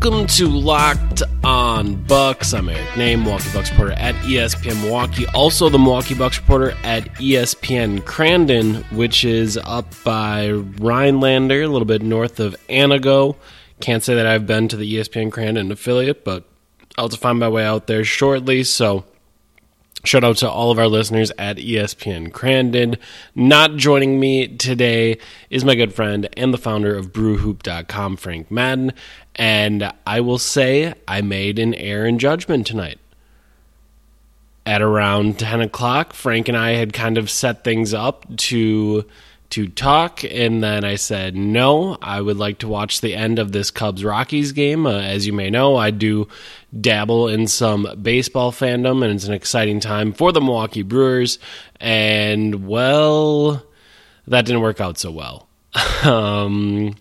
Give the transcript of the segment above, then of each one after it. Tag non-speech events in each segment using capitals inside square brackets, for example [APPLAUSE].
Welcome to Locked On Bucks. I'm Eric Nehm, Milwaukee Bucks reporter at ESPN Milwaukee. Also, the Milwaukee Bucks reporter at ESPN Crandon, which is up by Rhinelander, a little bit north of Antigo. Can't say that I've been to the ESPN Crandon affiliate, but I'll have to find my way out there shortly. So, Shout out to all of our listeners at ESPN Crandon. Not joining me today is my good friend and the founder of BrewHoop.com, Frank Madden. And I will say I made an error in judgment tonight. At around 10 o'clock, Frank and I had kind of set things up to to talk, and then I said no. I would like to watch the end of this Cubs Rockies game. Uh, as you may know, I do dabble in some baseball fandom, and it's an exciting time for the Milwaukee Brewers. And well, that didn't work out so well. [LAUGHS] um,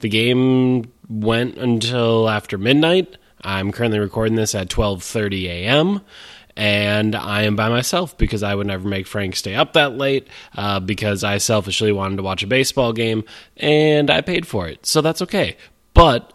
the game went until after midnight. I'm currently recording this at 12:30 a.m. and I am by myself because I would never make Frank stay up that late uh, because I selfishly wanted to watch a baseball game and I paid for it, so that's okay. But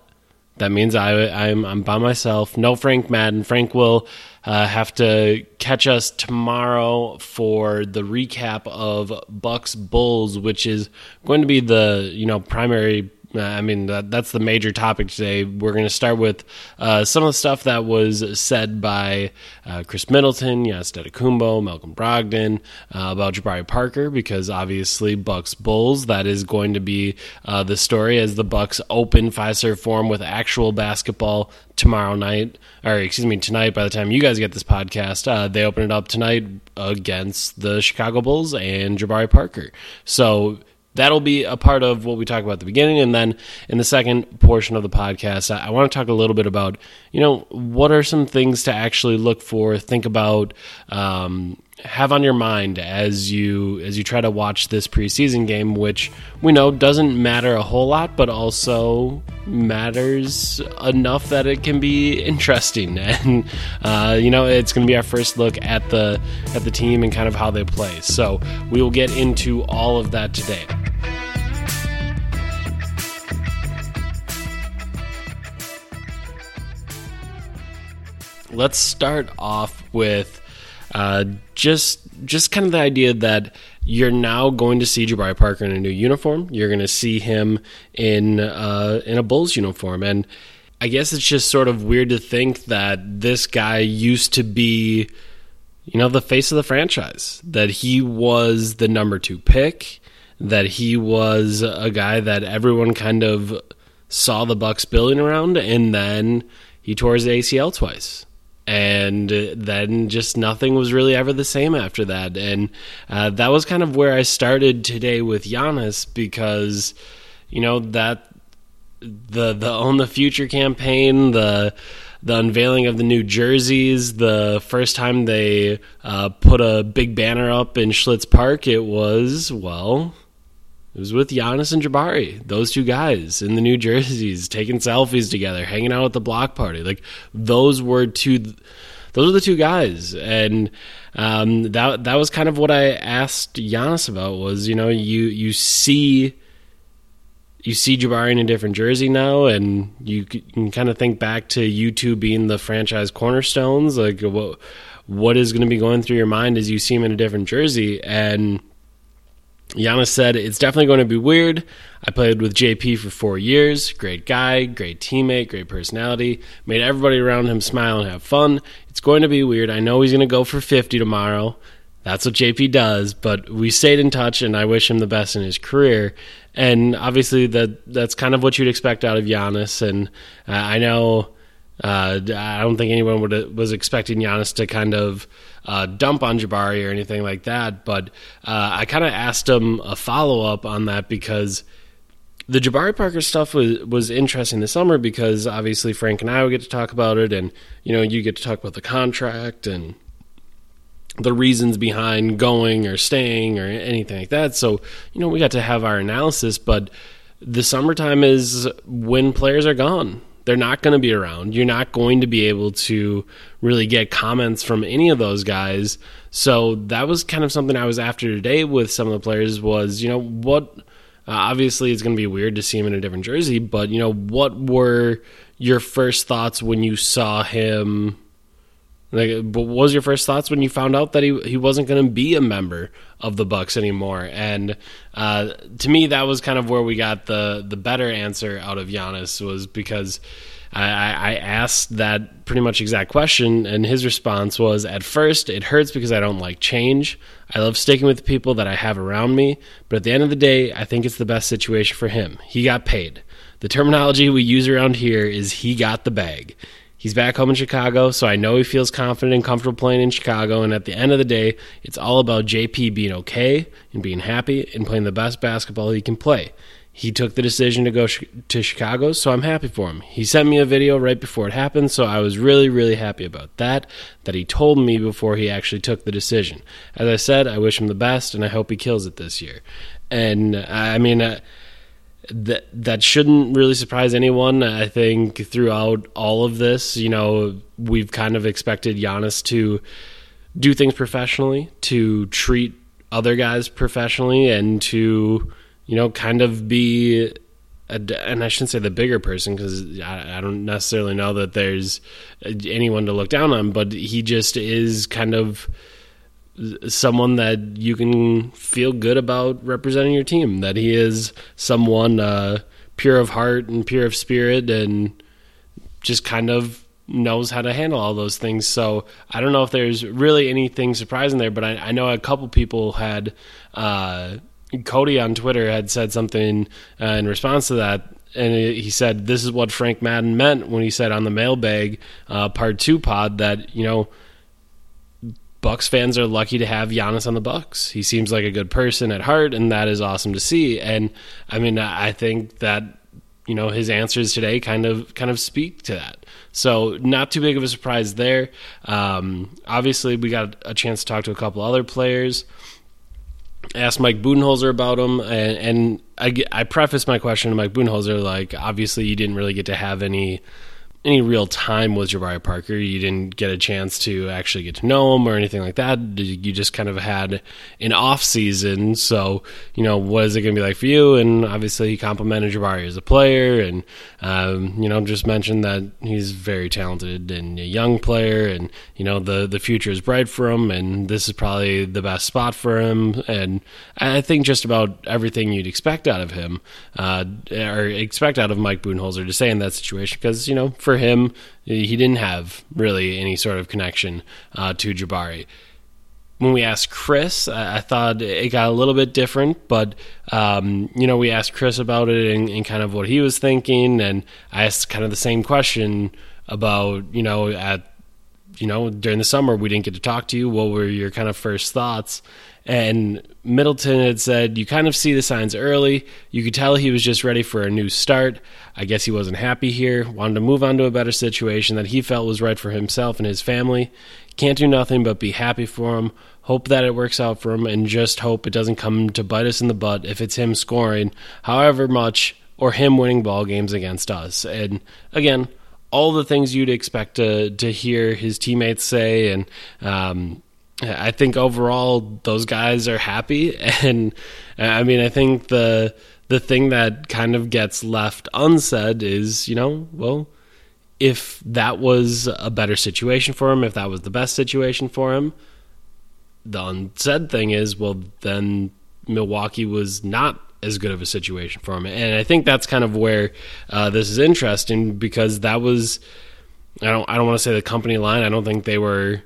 that means I, I'm I'm by myself. No Frank Madden. Frank will uh, have to catch us tomorrow for the recap of Bucks Bulls, which is going to be the you know primary. Uh, I mean that, that's the major topic today. We're going to start with uh, some of the stuff that was said by uh, Khris Middleton, Giannis Antetokounmpo, Malcolm Brogdon uh, about Jabari Parker because obviously Bucks Bulls that is going to be uh, the story as the Bucks open Fiserv Forum with actual basketball tomorrow night, or excuse me, tonight. By the time you guys get this podcast, uh, they open it up tonight against the Chicago Bulls and Jabari Parker. So that'll be a part of what we talk about at the beginning and then in the second portion of the podcast i, I want to talk a little bit about you know what are some things to actually look for think about um, have on your mind as you as you try to watch this preseason game which we know doesn't matter a whole lot but also matters enough that it can be interesting. [LAUGHS] And uh, you know it's going to be our first look at the at the team and kind of how they play. So we will get into all of that today let's start off with uh, just just kind of the idea that you're now going to see Jabari Parker in a new uniform. You're going to see him in uh, in a Bulls uniform, and I guess it's just sort of weird to think that this guy used to be, you know, the face of the franchise. That he was the number two pick. That he was a guy that everyone kind of saw the Bucks building around, and then he tore his ACL twice and then just nothing was really ever the same after that. And uh, that was kind of where I started today with Giannis because, you know, that the the own the future campaign, the the unveiling of the new jerseys, the first time they uh, put a big banner up in Schlitz Park, it was well. It was with Giannis and Jabari, those two guys in the New Jerseys, taking selfies together, hanging out at the block party. Like those were two, those are the two guys, and um, that that was kind of what I asked Giannis about. Was you know you you see you see Jabari in a different jersey now, and you can kind of think back to you two being the franchise cornerstones. Like what what is going to be going through your mind as you see him in a different jersey and Giannis said, It's definitely going to be weird. I played with JP for four years. Great guy, great teammate, great personality. Made everybody around him smile and have fun. It's going to be weird. I know he's going to go for 50 tomorrow. that's what JP does. But we stayed in touch, and I wish him the best in his career. And obviously, that that's kind of what you'd expect out of Giannis. And uh, I know uh, I don't think anyone would was expecting Giannis to kind of uh, dump on Jabari or anything like that. But uh, I kind of asked him a follow up on that because the Jabari Parker stuff was was interesting this summer because obviously Frank and I would get to talk about it, and you know you get to talk about the contract and the reasons behind going or staying or anything like that. So you know we got to have our analysis, but the summertime is when players are gone. They're not going to be around. You're not going to be able to really get comments from any of those guys. So that was kind of something I was after today with some of the players was, you know, what uh, obviously, it's going to be weird to see him in a different jersey, but you know, what were your first thoughts when you saw him? Like, what was your first thoughts when you found out that he he wasn't going to be a member of the Bucks anymore? And uh, to me, that was kind of where we got the the better answer out of Giannis was because I, I asked that pretty much exact question, and his response was At first, it hurts because I don't like change. I love sticking with the people that I have around me, but at the end of the day, I think it's the best situation for him. He got paid. The terminology we use around here is he got the bag. He's back home in Chicago, so I know he feels confident and comfortable playing in Chicago. And at the end of the day, it's all about JP being okay and being happy and playing the best basketball he can play. He took the decision to go sh- to Chicago, so I'm happy for him. He sent me a video right before it happened, so I was really, really happy about that. That he told me before he actually took the decision. As I said, I wish him the best, and I hope he kills it this year. And I mean, uh, that that shouldn't really surprise anyone. I think throughout all of this, you know, we've kind of expected Giannis to do things professionally, to treat other guys professionally, and to you know, kind of be, and I shouldn't say the bigger person because I, I, don't necessarily know that there's anyone to look down on, but he just is kind of someone that you can feel good about representing your team. That he is someone uh, pure of heart and pure of spirit, and just kind of knows how to handle all those things. So I don't know if there's really anything surprising there, but I, I know a couple people had. Uh, Cody on Twitter had said something uh, in response to that, and he said this is what Frank Madden meant when he said on the mailbag uh, part two pod that you know Bucks fans are lucky to have Giannis on the Bucks. He seems like a good person at heart, and that is awesome to see. And I mean, I think that you know his answers today kind of kind of speak to that. So not too big of a surprise there. Um, obviously, we got a chance to talk to a couple other players asked Mike Budenholzer about him, and, and I, I prefaced my question to Mike Budenholzer like, obviously, you didn't really get to have any any real time with Jabari Parker. You didn't get a chance to actually get to know him or anything like that. You just kind of had an off season. So, you know, what is it going to be like for you? And obviously, he complimented Jabari as a player and, um, you know, just mentioned that he's very talented and a young player and, you know, the, the future is bright for him and this is probably the best spot for him. And I think just about everything you'd expect out of him, uh, or expect out of Mike Budenholzer to say in that situation because, you know, for him, he didn't have really any sort of connection uh, to Jabari. When we asked Khris, I, I, thought it got a little bit different, but um, you know, we asked Khris about it and, and kind of what he was thinking, and I asked kind of the same question about you know at you know during the summer we didn't get to talk to you. What were your kind of first thoughts? And Middleton had said, You kind of see the signs early. You could tell he was just ready for a new start. I guess he wasn't happy here, wanted to move on to a better situation that he felt was right for himself and his family. Can't do nothing but be happy for him, hope that it works out for him, and just hope it doesn't come to bite us in the butt if it's him scoring however much or him winning ball games against us. And again, all the things you'd expect to to hear his teammates say, and um, I think overall those guys are happy, [LAUGHS] and I mean I think the the thing that kind of gets left unsaid is you know well if that was a better situation for him, if that was the best situation for him, the unsaid thing is well then Milwaukee was not as good of a situation for him, and I think that's kind of where uh, this is interesting because that was I don't I don't want to say the company line. I don't think they were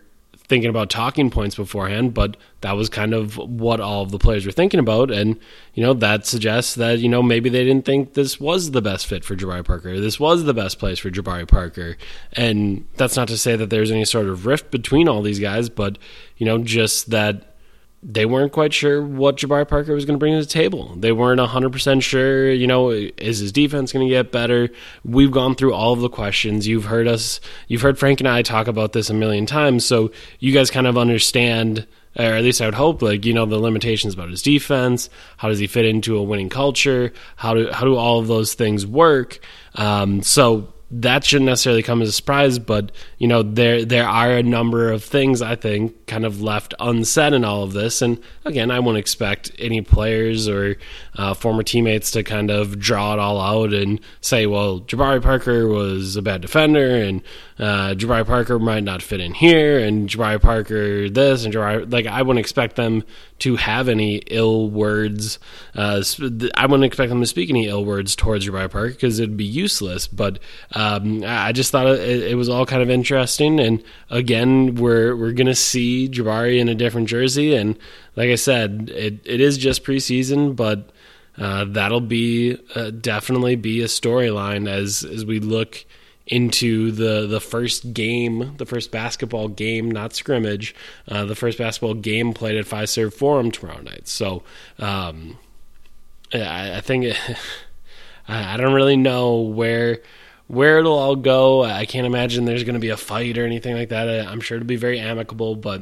thinking about talking points beforehand, but that was kind of what all of the players were thinking about. And, you know, that suggests that, you know, maybe they didn't think this was the best fit for Jabari Parker. This was the best place for Jabari Parker. And that's not to say that there's any sort of rift between all these guys, but, you know, just that they weren't quite sure what Jabari Parker was going to bring to the table. They weren't 100% sure, you know, is his defense going to get better? We've gone through all of the questions. You've heard us, you've heard Frank and I talk about this a million times, so you guys kind of understand or at least I would hope, like you know, the limitations about his defense. How does he fit into a winning culture? How do how do all of those things work? Um, so that shouldn't necessarily come as a surprise, but you know there there are a number of things I think kind of left unsaid in all of this. And again, I won't expect any players or uh, former teammates to kind of draw it all out and say, "Well, Jabari Parker was a bad defender, and uh, Jabari Parker might not fit in here, and Jabari Parker this and Jabari." Like I wouldn't expect them to have any ill words. Uh, I wouldn't expect them to speak any ill words towards Jabari Parker because it'd be useless. But um, I just thought it, it, was all kind of interesting. And again, we're we're gonna see Jabari in a different jersey. And like I said, it it is just preseason, but. Uh, that'll be uh, definitely be a storyline as as we look into the the first game, the first basketball game, not scrimmage, uh, the first basketball game played at Fiserv Forum tomorrow night. So um, I, I, think [LAUGHS] I don't really know where where it'll all go. I can't imagine there's going to be a fight or anything like that. I'm sure it'll be very amicable, but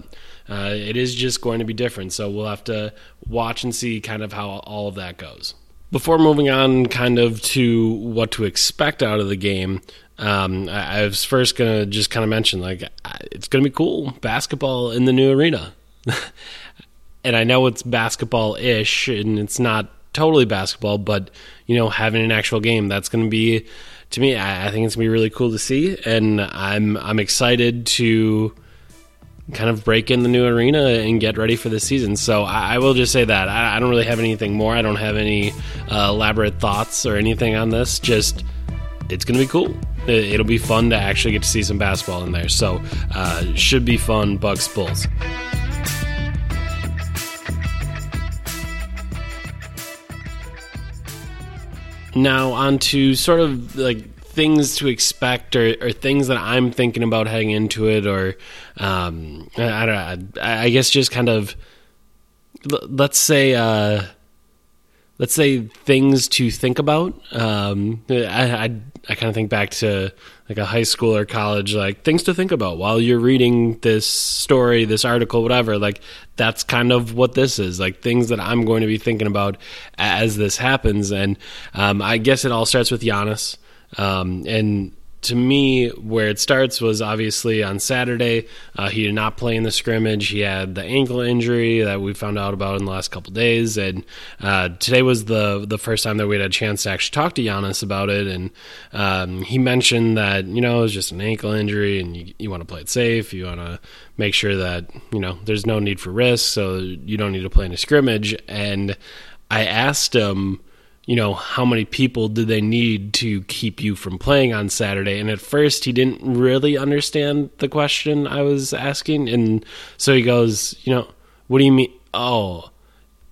uh, it is just going to be different. So we'll have to watch and see kind of how all of that goes. Before moving on, kind of to what to expect out of the game, um, I, I, was first gonna just kind of mention like it's gonna be cool basketball in the new arena, [LAUGHS] and I know it's basketball ish and it's not totally basketball, but you know having an actual game that's gonna be to me I, I think it's gonna be really cool to see, and I'm I'm excited to kind of break in the new arena and get ready for the season. So I, I will just say that I, I, don't really have anything more. I don't have any uh, elaborate thoughts or anything on this. Just it's going to be cool. It'll be fun to actually get to see some basketball in there. So, uh, should be fun. Bucks Bulls. Now, on to sort of like things to expect or, or, things that I'm thinking about heading into it, or um, I, I, don't know. I guess just kind of let's say. Uh, let's say things to think about. Um, I, I, I kind of think back to like a high school or college, like things to think about while you're reading this story, this article, whatever. Like that's kind of what this is, like things that I'm going to be thinking about as this happens. And um, I guess it all starts with Giannis. Um, and to me, where it starts was obviously on Saturday. Uh, he did not play in the scrimmage. He had the ankle injury that we found out about in the last couple days, and uh, today was the the first time that we had a chance to actually talk to Giannis about it. And um, he mentioned that you know it was just an ankle injury, and you, you want to play it safe. You want to make sure that you know there's no need for risk, so you don't need to play in a scrimmage. And I asked him you know, how many people do they need to keep you from playing on Saturday? And at first, he didn't really understand the question I was asking. And so he goes, you know, what do you mean? Oh,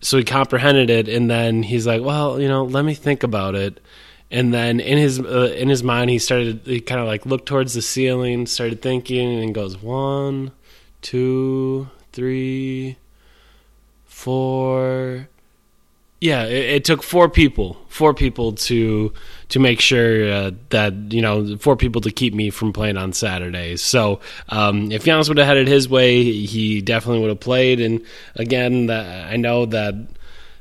so he comprehended it. And then he's like, well, you know, let me think about it. And then in his uh, in his mind, he started he kind of like looked towards the ceiling, started thinking, and goes one, two, three, four, yeah, it, it, took four people, four people to to make sure uh, that you know four people to keep me from playing on Saturdays. So um, if Giannis would have had it his way, he definitely would have played. And again, that, I know that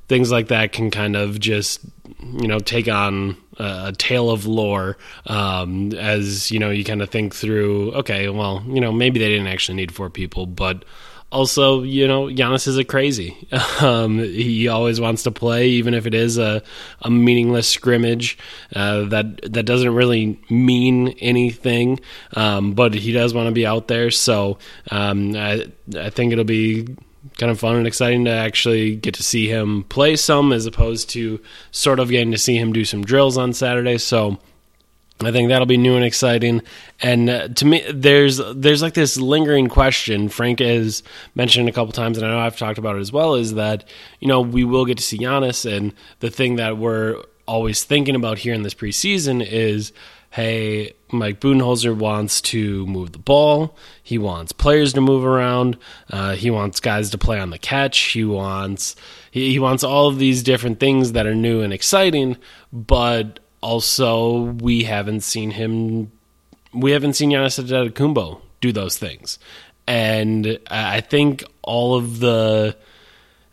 things like that can kind of just you know take on a tale of lore um, as you know you kind of think through. Okay, well, you know maybe they didn't actually need four people, but also, you know, Giannis is a crazy. [LAUGHS] Um, he always wants to play, even if it is a, a meaningless scrimmage uh, that that doesn't really mean anything. Um, but he does want to be out there, so um, I, I think it'll be kind of fun and exciting to actually get to see him play some, as opposed to sort of getting to see him do some drills on Saturday. So I think that'll be new and exciting. And uh, to me, there's there's like this lingering question. Frank has mentioned a couple times, and I know I've talked about it as well. Is that you know we will get to see Giannis, and the thing that we're always thinking about here in this preseason is, hey, Mike Budenholzer wants to move the ball. He wants players to move around. Uh, he wants guys to play on the catch. He wants he, he wants all of these different things that are new and exciting, but also we haven't seen him we haven't seen Giannis Antetokounmpo do those things. And I think all of the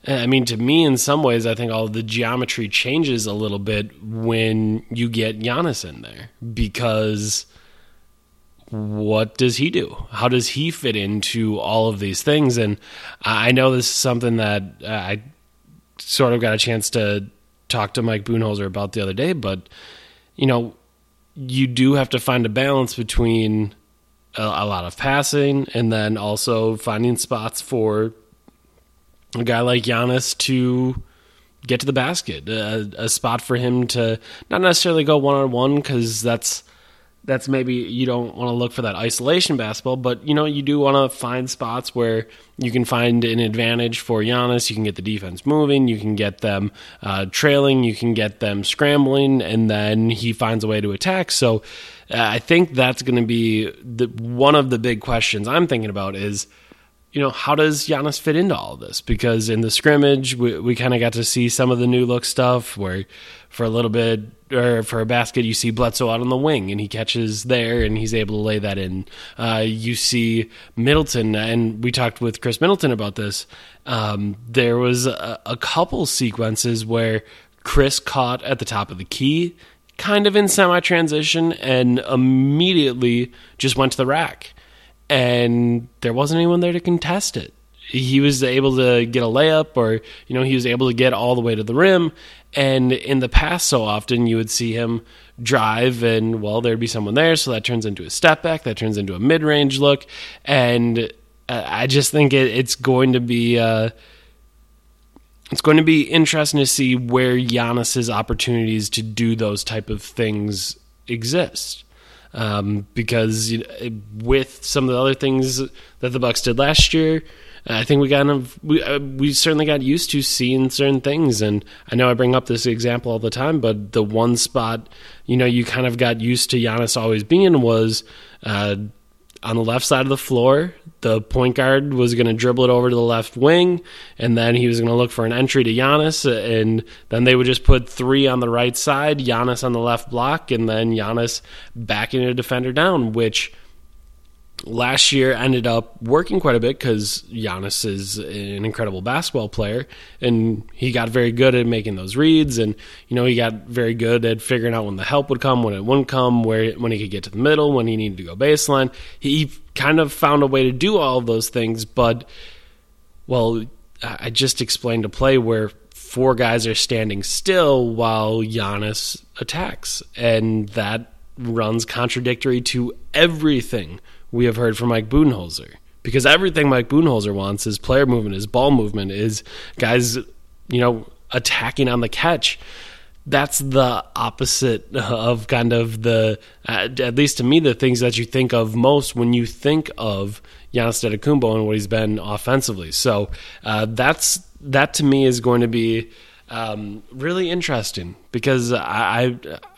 I mean to me in some ways I think all of the geometry changes a little bit when you get Giannis in there because what does he do? How does he fit into all of these things? And I know this is something that uh, I sort of got a chance to talk to Mike Budenholzer about the other day, but you know, you do have to find a balance between a, a lot of passing and then also finding spots for a guy like Giannis to get to the basket, a, a spot for him to not necessarily go one on one because that's that's maybe you don't want to look for that isolation basketball, but you know you do want to find spots where you can find an advantage for Giannis. You can get the defense moving, you can get them uh, trailing, you can get them scrambling, and then he finds a way to attack. So uh, I think that's going to be the, one of the big questions I'm thinking about is you know, how does Giannis fit into all of this? Because in the scrimmage, we, we kind of got to see some of the new look stuff where for a little bit or for a basket, you see Bledsoe out on the wing and he catches there and he's able to lay that in. Uh, you see Middleton, and we talked with Khris Middleton about this. Um, there was a, a couple sequences where Chris caught at the top of the key, kind of in semi transition, and immediately just went to the rack and there wasn't anyone there to contest it. He was able to get a layup, or you know, he was able to get all the way to the rim. And in the past, so often you would see him drive, and well, there'd be someone there, so that turns into a step back, that turns into a mid range look, and uh, I just think it, it's going to be. Uh, it's going to be interesting to see where Giannis's opportunities to do those type of things exist um, because you know, with some of the other things that the Bucks did last year, I think we got we uh, we certainly got used to seeing certain things, and I know I bring up this example all the time, but the one spot you know you kind of got used to Giannis always being was. Uh, on the left side of the floor. The point guard was going to dribble it over to the left wing, and then he was going to look for an entry to Giannis, and then they would just put three on the right side, Giannis on the left block, and then Giannis backing a defender down, which last year ended up working quite a bit because Giannis is an incredible basketball player, and he got very good at making those reads, and you know he got very good at figuring out when the help would come, when it wouldn't come, where when he could get to the middle, when he needed to go baseline. He kind of found a way to do all of those things, but well, I just explained a play where four guys are standing still while Giannis attacks, and that runs contradictory to everything we have heard from Mike Budenholzer. Because everything Mike Budenholzer wants is player movement, is ball movement, is guys, you know, attacking on the catch. That's the opposite of kind of the, at least to me, the things that you think of most when you think of Giannis Antetokounmpo and what he's been offensively. So uh, that's that to me is going to be um, really interesting because I, I,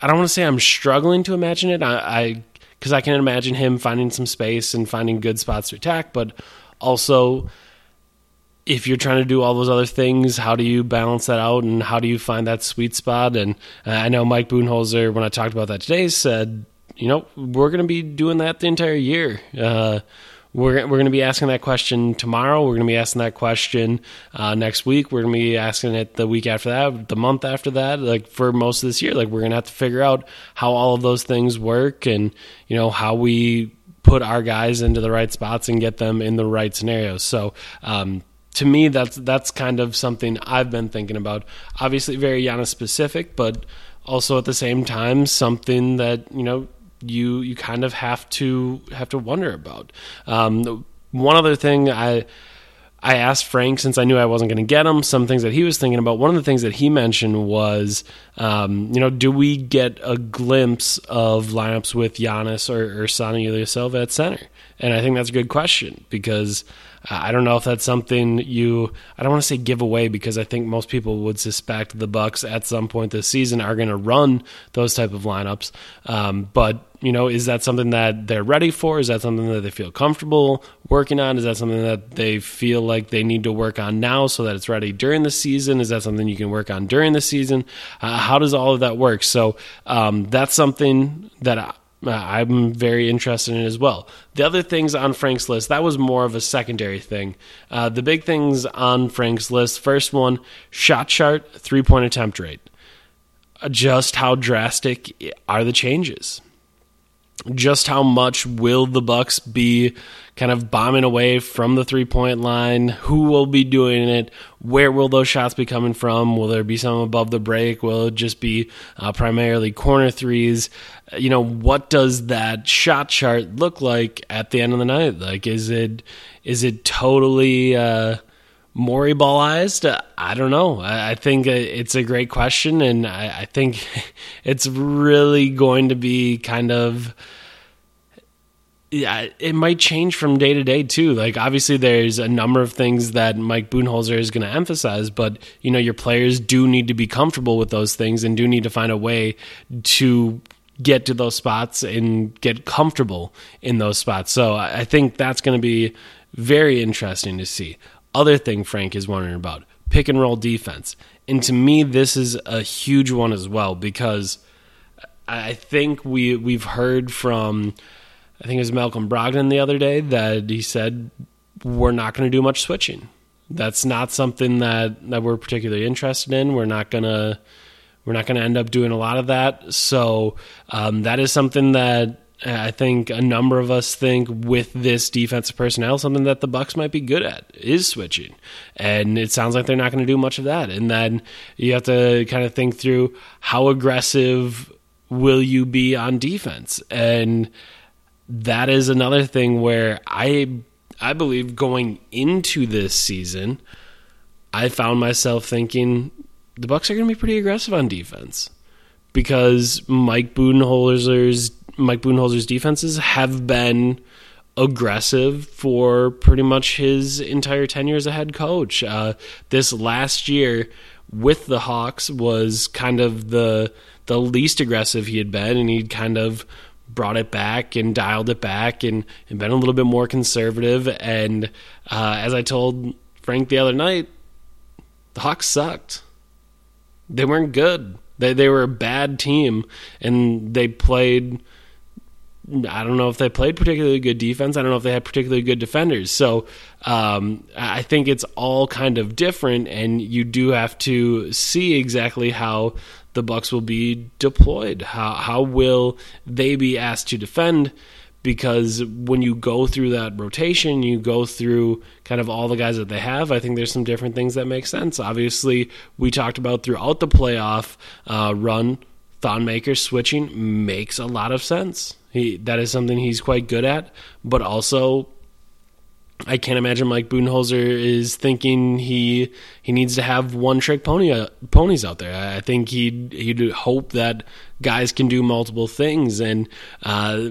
I don't want to say I'm struggling to imagine it. I, I because I can imagine him finding some space and finding good spots to attack, but also if you're trying to do all those other things, how do you balance that out and how do you find that sweet spot? And uh, I know Mike Budenholzer, when I talked about that today, said, you know, we're going to be doing that the entire year. Uh, we're, we're going to be asking that question tomorrow. We're going to be asking that question uh, next week. We're going to be asking it the week after that, the month after that, like for most of this year. Like we're going to have to figure out how all of those things work and, you know, how we put our guys into the right spots and get them in the right scenarios. So, um, to me, that's that's kind of something I've been thinking about. Obviously, very Giannis specific, but also at the same time something that you know you you kind of have to have to wonder about. Um, one other thing I I asked Frank since I knew I wasn't going to get him some things that he was thinking about. One of the things that he mentioned was, um, you know, do we get a glimpse of lineups with Giannis or, or Ersan Ilyasova at center? And I think that's a good question because I don't know if that's something you. I don't want to say give away because I think most people would suspect the Bucks at some point this season are going to run those type of lineups. Um, but you know, is that something that they're ready for? Is that something that they feel comfortable working on? Is that something that they feel like they need to work on now so that it's ready during the season? Is that something you can work on during the season? Uh, how does all of that work? So um, that's something that. I, uh, I'm very interested in as well. The other things on Frank's list, that was more of a secondary thing. Uh, the big things on Frank's list first one, shot chart, three point attempt rate. Just how drastic are the changes? Just how much will the Bucks be kind of bombing away from the three point line? Who will be doing it? Where will those shots be coming from? Will there be some above the break? Will it just be uh, primarily corner threes? You know, what does that shot chart look like at the end of the night? Like, is it is it totally uh, Morey ballized? I don't know. I, think it's a great question, and I, I think [LAUGHS] it's really going to be kind of yeah, it might change from day to day too. Like obviously there's a number of things that Mike Budenholzer is going to emphasize, but you know your players do need to be comfortable with those things and do need to find a way to get to those spots and get comfortable in those spots. So I think that's going to be very interesting to see. Other thing Frank is wondering about pick and roll defense. And to me this is a huge one as well because I think we we've heard from I think it was Malcolm Brogdon the other day that he said we're not going to do much switching. That's not something that that we're particularly interested in. We're not gonna we're not gonna end up doing a lot of that. So um, that is something that Uh, I think a number of us think with this defensive personnel, something that the Bucks might be good at is switching, and it sounds like they're not going to do much of that. And then you have to kind of think through how aggressive will you be on defense, and that is another thing where I I believe going into this season, I found myself thinking the Bucks are going to be pretty aggressive on defense because Mike Budenholzer's Mike Budenholzer's defenses have been aggressive for pretty much his entire tenure as a head coach. Uh, this last year with the Hawks was kind of the the least aggressive he had been, and he'd kind of brought it back and dialed it back and, and been a little bit more conservative. And uh, as I told Frank the other night, the Hawks sucked. They weren't good. They they were a bad team, and they played. I don't know if they played particularly good defense. I don't know if they had particularly good defenders. So um, I think it's all kind of different, and you do have to see exactly how the Bucks will be deployed. How how will they be asked to defend? Because when you go through that rotation, you go through kind of all the guys that they have. I think there's some different things that make sense. Obviously, we talked about throughout the playoff uh, run, Thon Maker switching makes a lot of sense. He that is something he's quite good at, but also I can't imagine Mike Budenholzer is thinking he he needs to have one trick pony uh, ponies out there. I think he'd he'd hope that guys can do multiple things. And uh,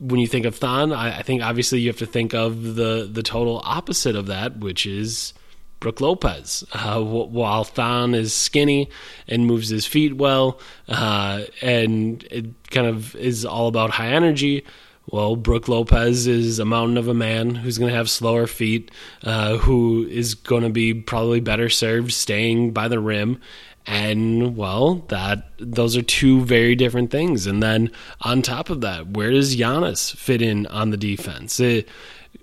when you think of Thon, I, I, think obviously you have to think of the the total opposite of that, which is Brook Lopez. Uh, while Thon is skinny and moves his feet well, uh, and it kind of is all about high energy. Well, Brook Lopez is a mountain of a man who's going to have slower feet, uh, who is going to be probably better served staying by the rim. And well, that those are two very different things. And then on top of that, where does Giannis fit in on the defense? It,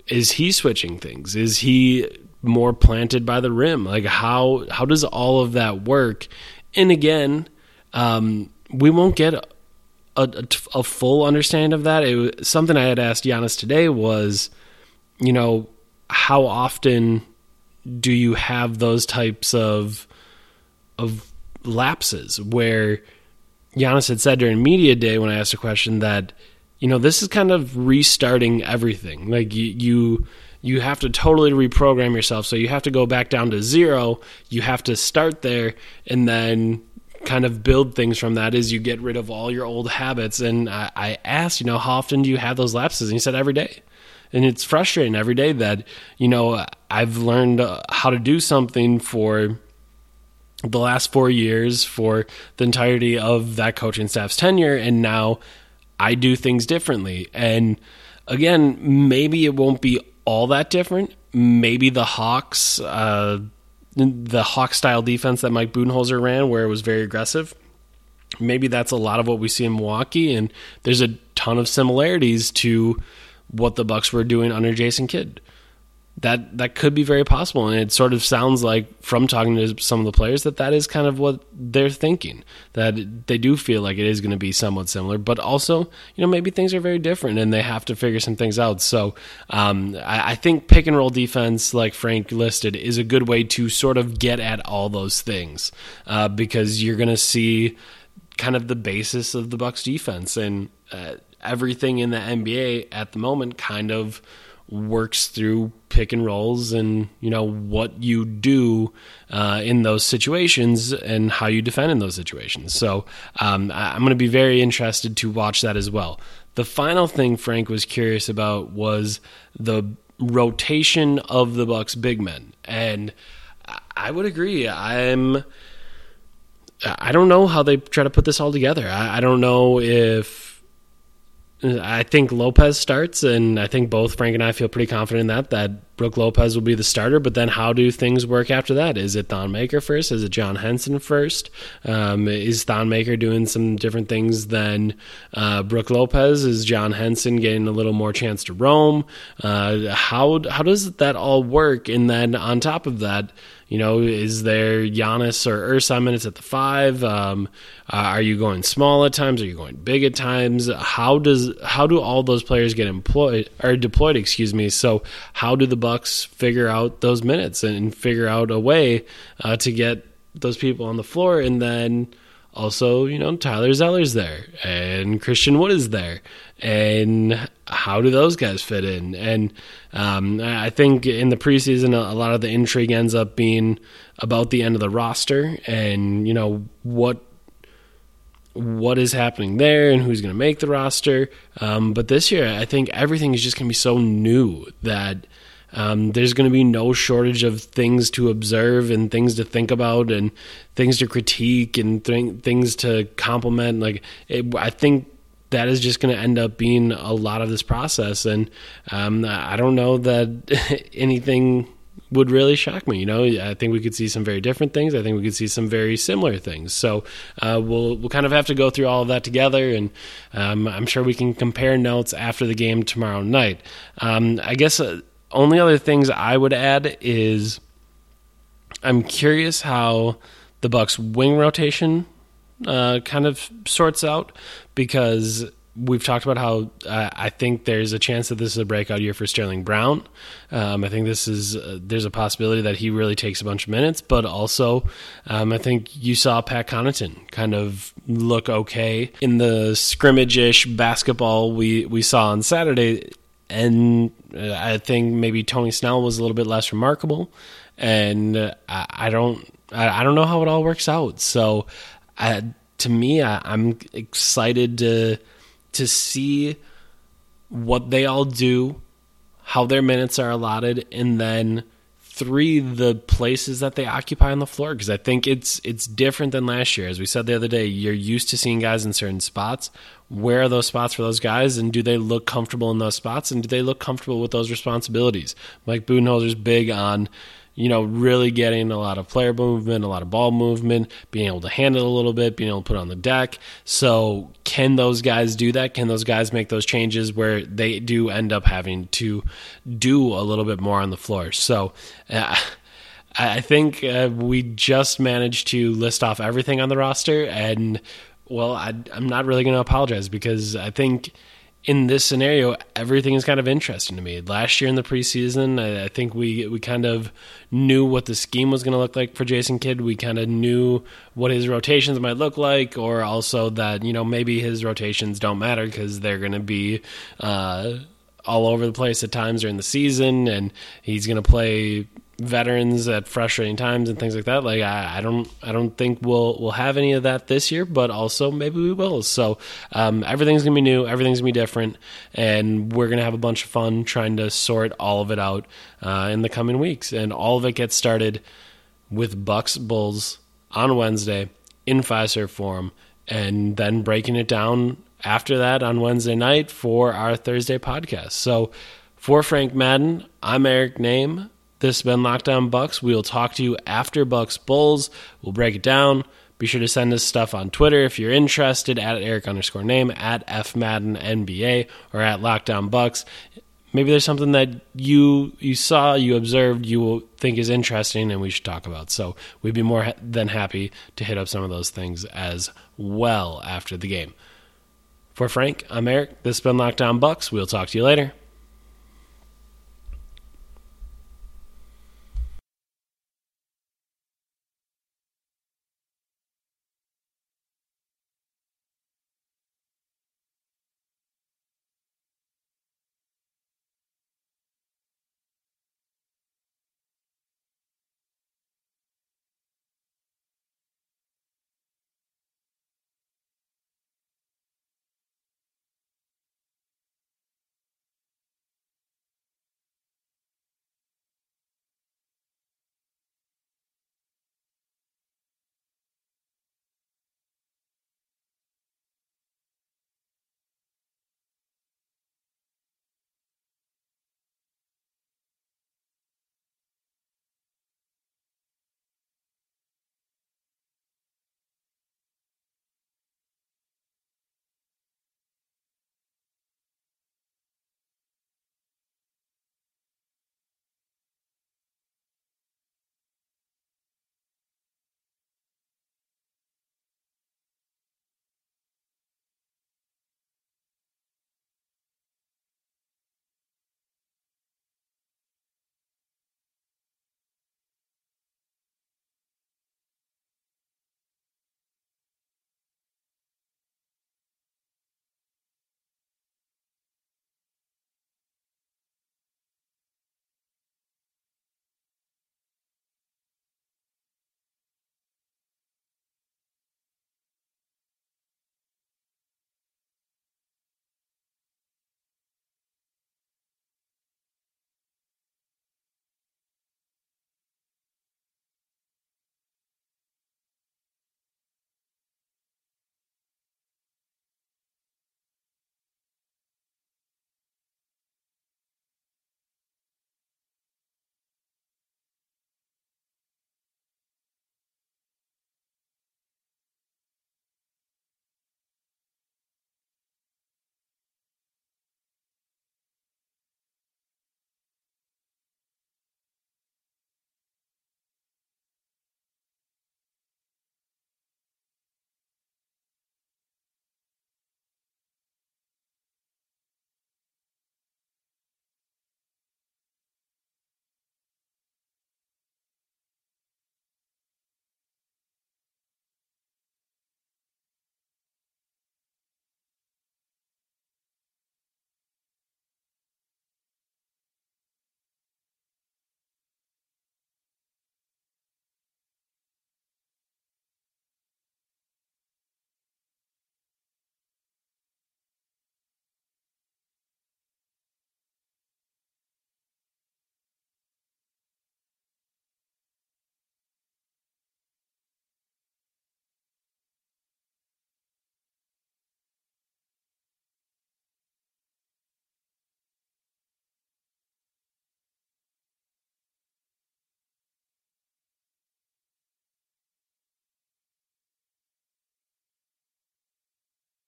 is he switching things? Is he more planted by the rim? Like how how does all of that work? And again, um, we won't get a, a, a full understanding of that. It was, something I had asked Giannis today was, you know, how often do you have those types of of lapses where Giannis had said during media day when I asked a question that you know this is kind of restarting everything. Like you you, you have to totally reprogram yourself. So you have to go back down to zero. You have to start there and then kind of build things from that is you get rid of all your old habits. And I, I asked, you know, how often do you have those lapses? And he said every day. And it's frustrating every day that, you know, I've learned uh, how to do something for the last four years for the entirety of that coaching staff's tenure. And now I do things differently. And again, maybe it won't be all that different. Maybe the Hawks, uh, the Hawk style defense that Mike Budenholzer ran, where it was very aggressive. Maybe that's a lot of what we see in Milwaukee, and there's a ton of similarities to what the Bucks were doing under Jason Kidd that that could be very possible. And it sort of sounds like from talking to some of the players that that is kind of what they're thinking that they do feel like it is going to be somewhat similar but also you know maybe things are very different and they have to figure some things out. So um, I, I, think pick and roll defense like frank listed is a good way to sort of get at all those things uh, because you're going to see kind of the basis of the bucks defense. And uh, everything in the nba at the moment kind of works through pick and rolls and you know what you do uh, in those situations and how you defend in those situations. So um, I'm going to be very interested to watch that as well. The final thing Frank was curious about was the rotation of the Bucks big men, and I would agree. I'm. I don't know how they try to put this all together. I, I don't know if I think Lopez starts, and I think both Frank and I feel pretty confident in that that Brook Lopez will be the starter. But then, how do things work after that? Is it Thon Maker first? Is it John Henson first? Um, is Thon Maker doing some different things than uh, Brook Lopez? Is John Henson getting a little more chance to roam? Uh, how how does that all work? And then on top of that you know, is there Giannis or Ersan minutes at the five? Um, uh, are you going small at times? Are you going big at times? How does how do all those players get employed or deployed? Excuse me. So how do the Bucks figure out those minutes and figure out a way uh, to get those people on the floor and then also, you know, Tyler Zeller's there and Christian Wood is there. And how do those guys fit in? And um, I think in the preseason, a lot of the intrigue ends up being about the end of the roster and, you know, what what is happening there and who's going to make the roster. Um, but this year, I think everything is just going to be so new that um, there's going to be no shortage of things to observe and things to think about and things to critique and th- things to compliment. Like, it, I think that is just going to end up being a lot of this process. And um, I don't know that [LAUGHS] anything would really shock me. You know, I think we could see some very different things. I think we could see some very similar things. So uh, we'll we'll kind of have to go through all of that together, and um, I'm sure we can compare notes after the game tomorrow night. Um, I guess uh, only other things I would add is I'm curious how the Bucks wing rotation uh, kind of sorts out because we've talked about how uh, I think there's a chance that this is a breakout year for Sterling Brown. Um, I think this is uh, there's a possibility that he really takes a bunch of minutes, but also um, I think you saw Pat Connaughton kind of look okay in the scrimmage-ish basketball we we saw on Saturday and uh, I think maybe Tony Snell was a little bit less remarkable, and uh, I, I don't I, I, don't know how it all works out. So, uh, to me, I, I'm excited to to see what they all do, how their minutes are allotted, and then three the places that they occupy on the floor because I think it's it's different than last year. As we said the other day, you're used to seeing guys in certain spots. Where are those spots for those guys, and do they look comfortable in those spots, and do they look comfortable with those responsibilities? Mike Budenholzer's big on you know, really getting a lot of player movement, a lot of ball movement, being able to handle a little bit, being able to put on the deck. So, can those guys do that? Can those guys make those changes where they do end up having to do a little bit more on the floor? So, uh, I think uh, we just managed to list off everything on the roster, and well, I, I'm not really going to apologize because I think in this scenario, everything is kind of interesting to me. Last year in the preseason, I, I think we we kind of knew what the scheme was going to look like for Jason Kidd. We kind of knew what his rotations might look like, or also that you know maybe his rotations don't matter because they're going to be. Uh, all over the place at times during the season, and he's going to play veterans at frustrating times and things like that. Like I, I, don't I don't think we'll we'll have any of that this year, but also maybe we will. So um, everything's gonna be new, everything's gonna be different, and we're gonna have a bunch of fun trying to sort all of it out uh, in the coming weeks. And all of it gets started with Bucks Bulls on Wednesday in Fiserv Forum, and then breaking it down after that on Wednesday night for our Thursday podcast. So for Frank Madden, I'm Eric Nehm. This has been Lockdown Bucks. We will talk to you after Bucks Bulls. We'll break it down. Be sure to send us stuff on Twitter if you're interested at Eric underscore Nehm, at F Madden NBA, or at Lockdown Bucks. Maybe there's something that you you saw, you observed, you will think is interesting, and we should talk about. So we'd be more than happy to hit up some of those things as well after the game. For Frank, I'm Eric. This has been Lockdown Bucks. We'll talk to you later.